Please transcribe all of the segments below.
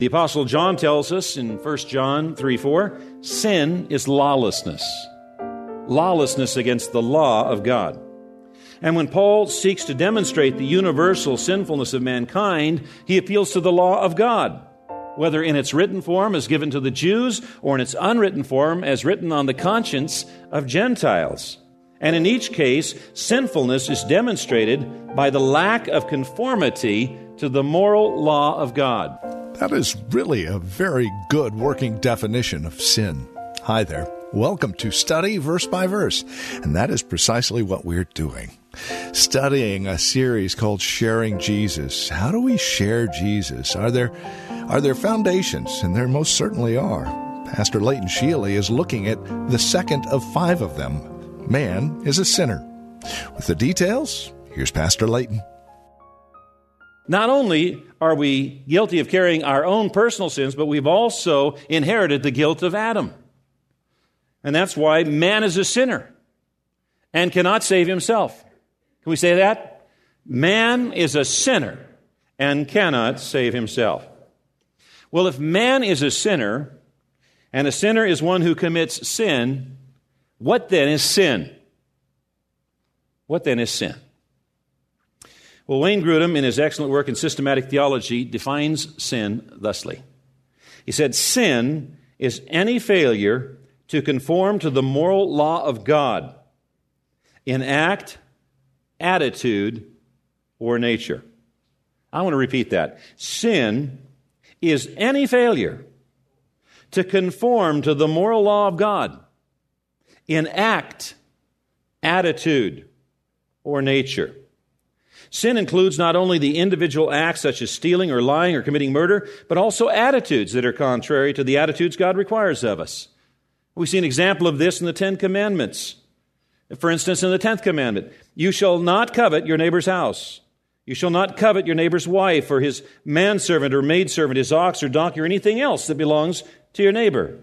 The Apostle John tells us in 1 John 3 4, sin is lawlessness. Lawlessness against the law of God. And when Paul seeks to demonstrate the universal sinfulness of mankind, he appeals to the law of God, whether in its written form as given to the Jews or in its unwritten form as written on the conscience of Gentiles. And in each case, sinfulness is demonstrated by the lack of conformity to the moral law of God. That is really a very good working definition of sin. Hi there. Welcome to Study Verse by Verse. And that is precisely what we're doing. Studying a series called Sharing Jesus. How do we share Jesus? Are there, are there foundations? And there most certainly are. Pastor Leighton Sheely is looking at the second of five of them. Man is a sinner. With the details, here's Pastor Leighton. Not only are we guilty of carrying our own personal sins, but we've also inherited the guilt of Adam. And that's why man is a sinner and cannot save himself. Can we say that? Man is a sinner and cannot save himself. Well, if man is a sinner, and a sinner is one who commits sin, what then is sin? What then is sin? Well, Wayne Grudem, in his excellent work in systematic theology, defines sin thusly. He said, Sin is any failure to conform to the moral law of God in act, attitude, or nature. I want to repeat that. Sin is any failure to conform to the moral law of God in act, attitude, or nature. Sin includes not only the individual acts such as stealing or lying or committing murder, but also attitudes that are contrary to the attitudes God requires of us. We see an example of this in the Ten Commandments. For instance, in the Tenth Commandment, you shall not covet your neighbor's house. You shall not covet your neighbor's wife or his manservant or maidservant, his ox or donkey or anything else that belongs to your neighbor.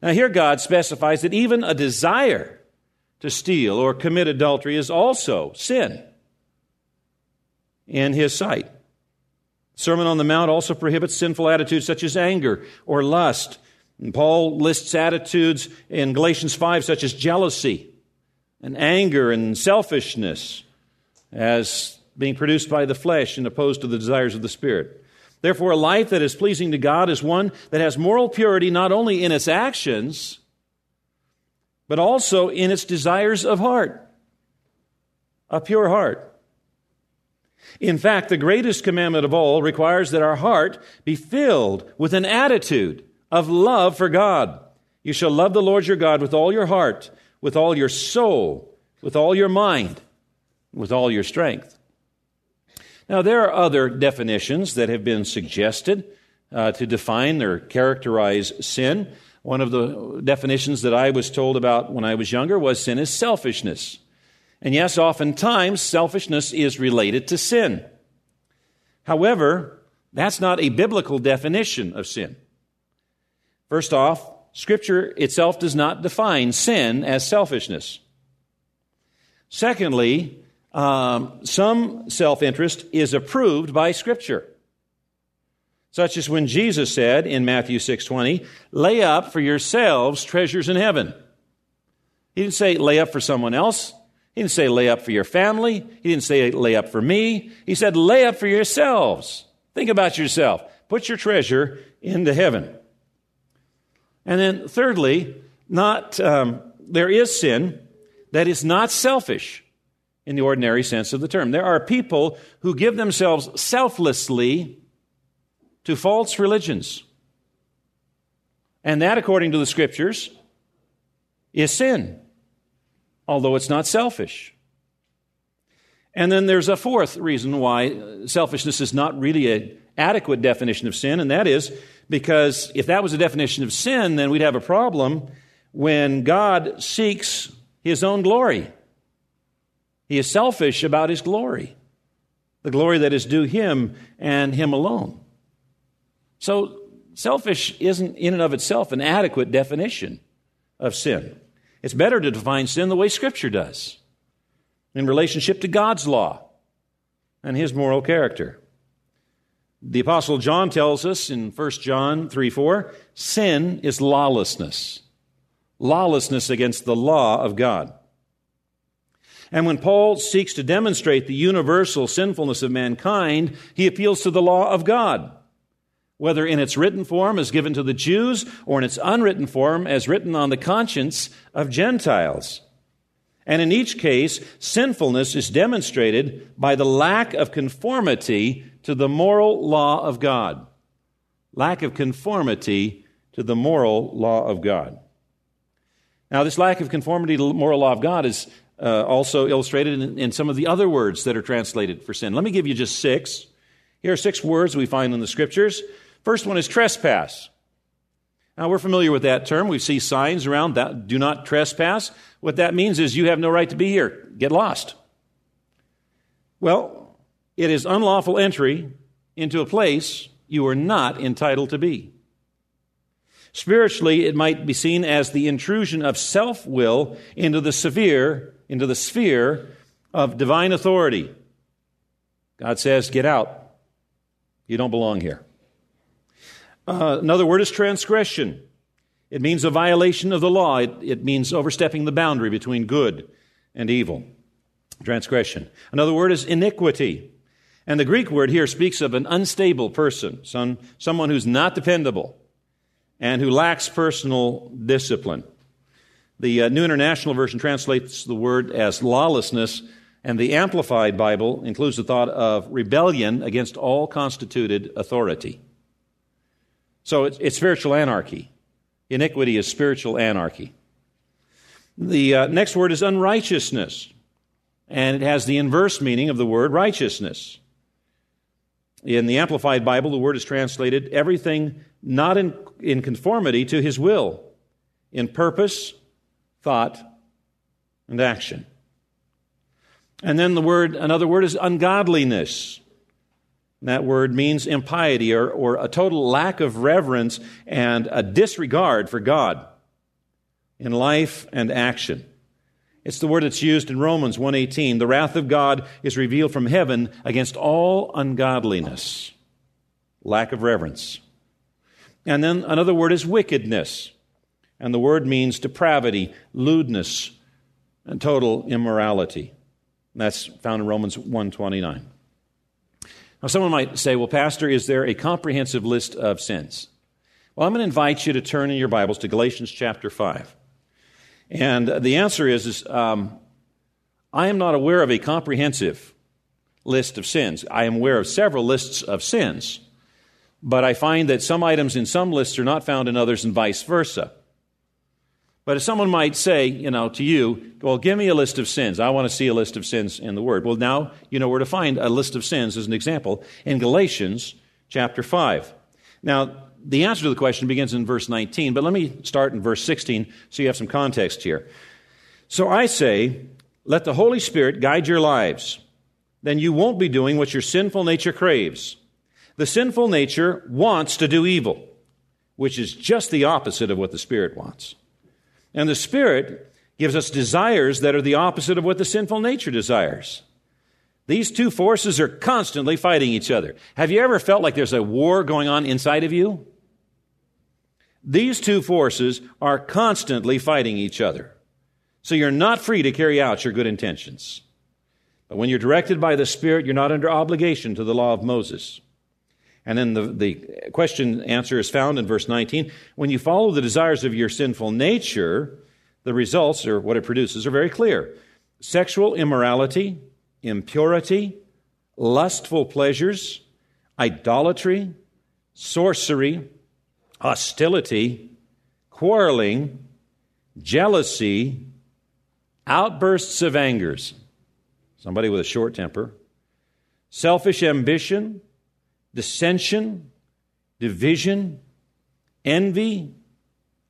Now, here God specifies that even a desire to steal or commit adultery is also sin in his sight. Sermon on the Mount also prohibits sinful attitudes such as anger or lust. And Paul lists attitudes in Galatians 5 such as jealousy and anger and selfishness as being produced by the flesh and opposed to the desires of the Spirit. Therefore, a life that is pleasing to God is one that has moral purity not only in its actions, but also in its desires of heart. A pure heart. In fact, the greatest commandment of all requires that our heart be filled with an attitude of love for God. You shall love the Lord your God with all your heart, with all your soul, with all your mind, with all your strength. Now, there are other definitions that have been suggested uh, to define or characterize sin. One of the definitions that I was told about when I was younger was sin is selfishness. And yes, oftentimes selfishness is related to sin. However, that's not a biblical definition of sin. First off, Scripture itself does not define sin as selfishness. Secondly, um, some self interest is approved by Scripture, such as when Jesus said in Matthew 6:20, "Lay up for yourselves treasures in heaven." He didn't say lay up for someone else. He didn't say lay up for your family. He didn't say lay up for me. He said lay up for yourselves. Think about yourself. Put your treasure into heaven. And then, thirdly, not um, there is sin that is not selfish in the ordinary sense of the term. There are people who give themselves selflessly to false religions. And that, according to the scriptures, is sin although it's not selfish. And then there's a fourth reason why uh, selfishness is not really an adequate definition of sin, and that is because if that was a definition of sin, then we'd have a problem when God seeks his own glory. He is selfish about his glory, the glory that is due him and him alone. So, selfish isn't in and of itself an adequate definition of sin. It's better to define sin the way Scripture does, in relationship to God's law and his moral character. The Apostle John tells us in 1 John 3 4, sin is lawlessness. Lawlessness against the law of God. And when Paul seeks to demonstrate the universal sinfulness of mankind, he appeals to the law of God, whether in its written form as given to the Jews or in its unwritten form as written on the conscience of Gentiles. And in each case, sinfulness is demonstrated by the lack of conformity to the moral law of God. Lack of conformity to the moral law of God. Now, this lack of conformity to the moral law of God is uh, also illustrated in, in some of the other words that are translated for sin. Let me give you just six. Here are six words we find in the scriptures. First one is trespass. Now, we're familiar with that term. We see signs around that do not trespass. What that means is you have no right to be here. Get lost. Well, it is unlawful entry into a place you are not entitled to be. Spiritually, it might be seen as the intrusion of self will into the severe, into the sphere of divine authority. God says, Get out. You don't belong here. Uh, another word is transgression. It means a violation of the law, it, it means overstepping the boundary between good and evil. Transgression. Another word is iniquity. And the Greek word here speaks of an unstable person, some, someone who's not dependable and who lacks personal discipline. The uh, New International Version translates the word as lawlessness, and the Amplified Bible includes the thought of rebellion against all constituted authority. So it's, it's spiritual anarchy. Iniquity is spiritual anarchy. The uh, next word is unrighteousness, and it has the inverse meaning of the word righteousness. In the Amplified Bible, the word is translated everything not in, in conformity to his will, in purpose, thought, and action. And then the word, another word is ungodliness. That word means impiety or, or a total lack of reverence and a disregard for God in life and action. It's the word that's used in Romans 1:18. The wrath of God is revealed from heaven against all ungodliness, lack of reverence. And then another word is wickedness. And the word means depravity, lewdness, and total immorality. And that's found in Romans 1:29. Now someone might say, "Well, pastor, is there a comprehensive list of sins?" Well, I'm going to invite you to turn in your Bibles to Galatians chapter 5. And the answer is, is um, I am not aware of a comprehensive list of sins. I am aware of several lists of sins, but I find that some items in some lists are not found in others and vice versa. But if someone might say, you know, to you, well, give me a list of sins. I want to see a list of sins in the Word. Well, now you know where to find a list of sins as an example in Galatians chapter 5. Now, the answer to the question begins in verse 19, but let me start in verse 16 so you have some context here. So I say, let the Holy Spirit guide your lives. Then you won't be doing what your sinful nature craves. The sinful nature wants to do evil, which is just the opposite of what the Spirit wants. And the Spirit gives us desires that are the opposite of what the sinful nature desires. These two forces are constantly fighting each other. Have you ever felt like there's a war going on inside of you? These two forces are constantly fighting each other. So you're not free to carry out your good intentions. But when you're directed by the Spirit, you're not under obligation to the law of Moses. And then the, the question answer is found in verse 19. When you follow the desires of your sinful nature, the results, or what it produces, are very clear. Sexual immorality, impurity, lustful pleasures, idolatry, sorcery, hostility, quarreling, jealousy, outbursts of angers, somebody with a short temper, selfish ambition, dissension, division, envy,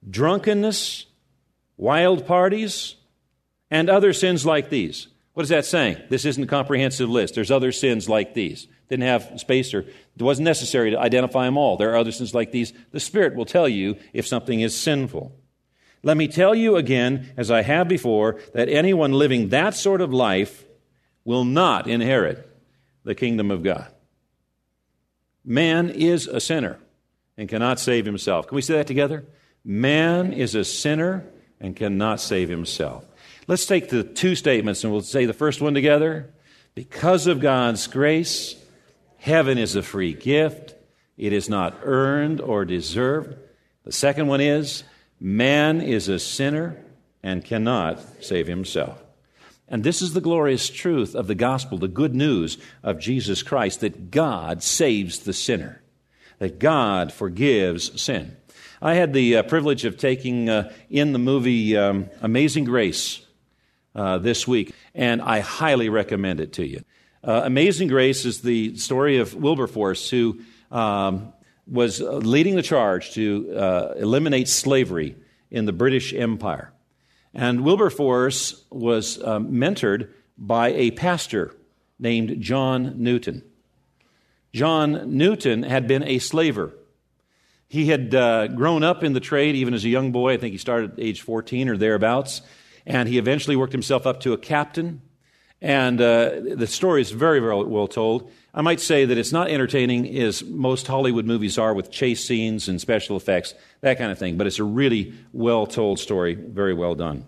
drunkenness, wild parties, and other sins like these. What is that saying? This isn't a comprehensive list. There's other sins like these. Didn't have space or it wasn't necessary to identify them all. There are other sins like these. The Spirit will tell you if something is sinful. Let me tell you again, as I have before, that anyone living that sort of life will not inherit the kingdom of God. Man is a sinner and cannot save himself. Can we say that together? Man is a sinner and cannot save himself. Let's take the two statements and we'll say the first one together. Because of God's grace, heaven is a free gift. It is not earned or deserved. The second one is man is a sinner and cannot save himself. And this is the glorious truth of the gospel, the good news of Jesus Christ that God saves the sinner, that God forgives sin. I had the uh, privilege of taking uh, in the movie um, Amazing Grace uh, this week, and I highly recommend it to you. Uh, Amazing Grace is the story of Wilberforce, who um, was leading the charge to uh, eliminate slavery in the British Empire. And Wilberforce was uh, mentored by a pastor named John Newton. John Newton had been a slaver. He had uh, grown up in the trade even as a young boy. I think he started at age 14 or thereabouts. And he eventually worked himself up to a captain. And uh, the story is very, very well told. I might say that it's not entertaining as most Hollywood movies are with chase scenes and special effects, that kind of thing, but it's a really well told story, very well done.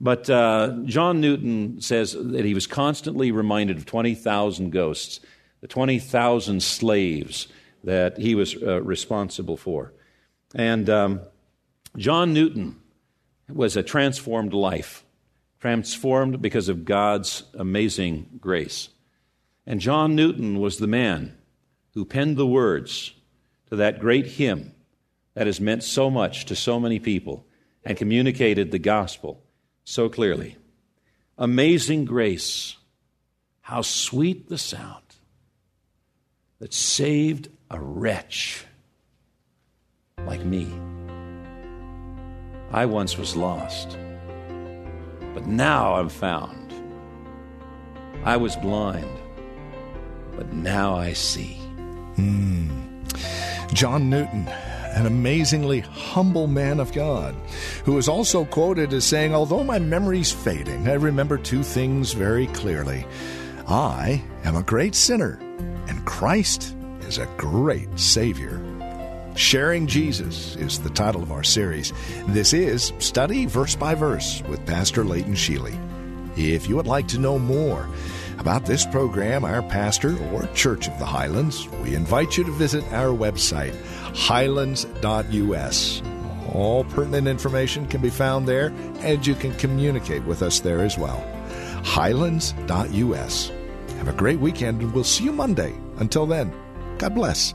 But uh, John Newton says that he was constantly reminded of 20,000 ghosts, the 20,000 slaves that he was uh, responsible for. And um, John Newton was a transformed life, transformed because of God's amazing grace. And John Newton was the man who penned the words to that great hymn that has meant so much to so many people and communicated the gospel so clearly. Amazing grace, how sweet the sound that saved a wretch like me. I once was lost, but now I'm found. I was blind, but now I see. Mm. John Newton, an amazingly humble man of God, who is also quoted as saying, Although my memory's fading, I remember two things very clearly. I am a great sinner, and Christ is a great Savior. Sharing Jesus is the title of our series. This is Study Verse by Verse with Pastor Leighton Sheely. If you would like to know more about this program, our pastor, or Church of the Highlands, we invite you to visit our website, highlands.us. All pertinent information can be found there, and you can communicate with us there as well. Highlands.us. Have a great weekend, and we'll see you Monday. Until then, God bless.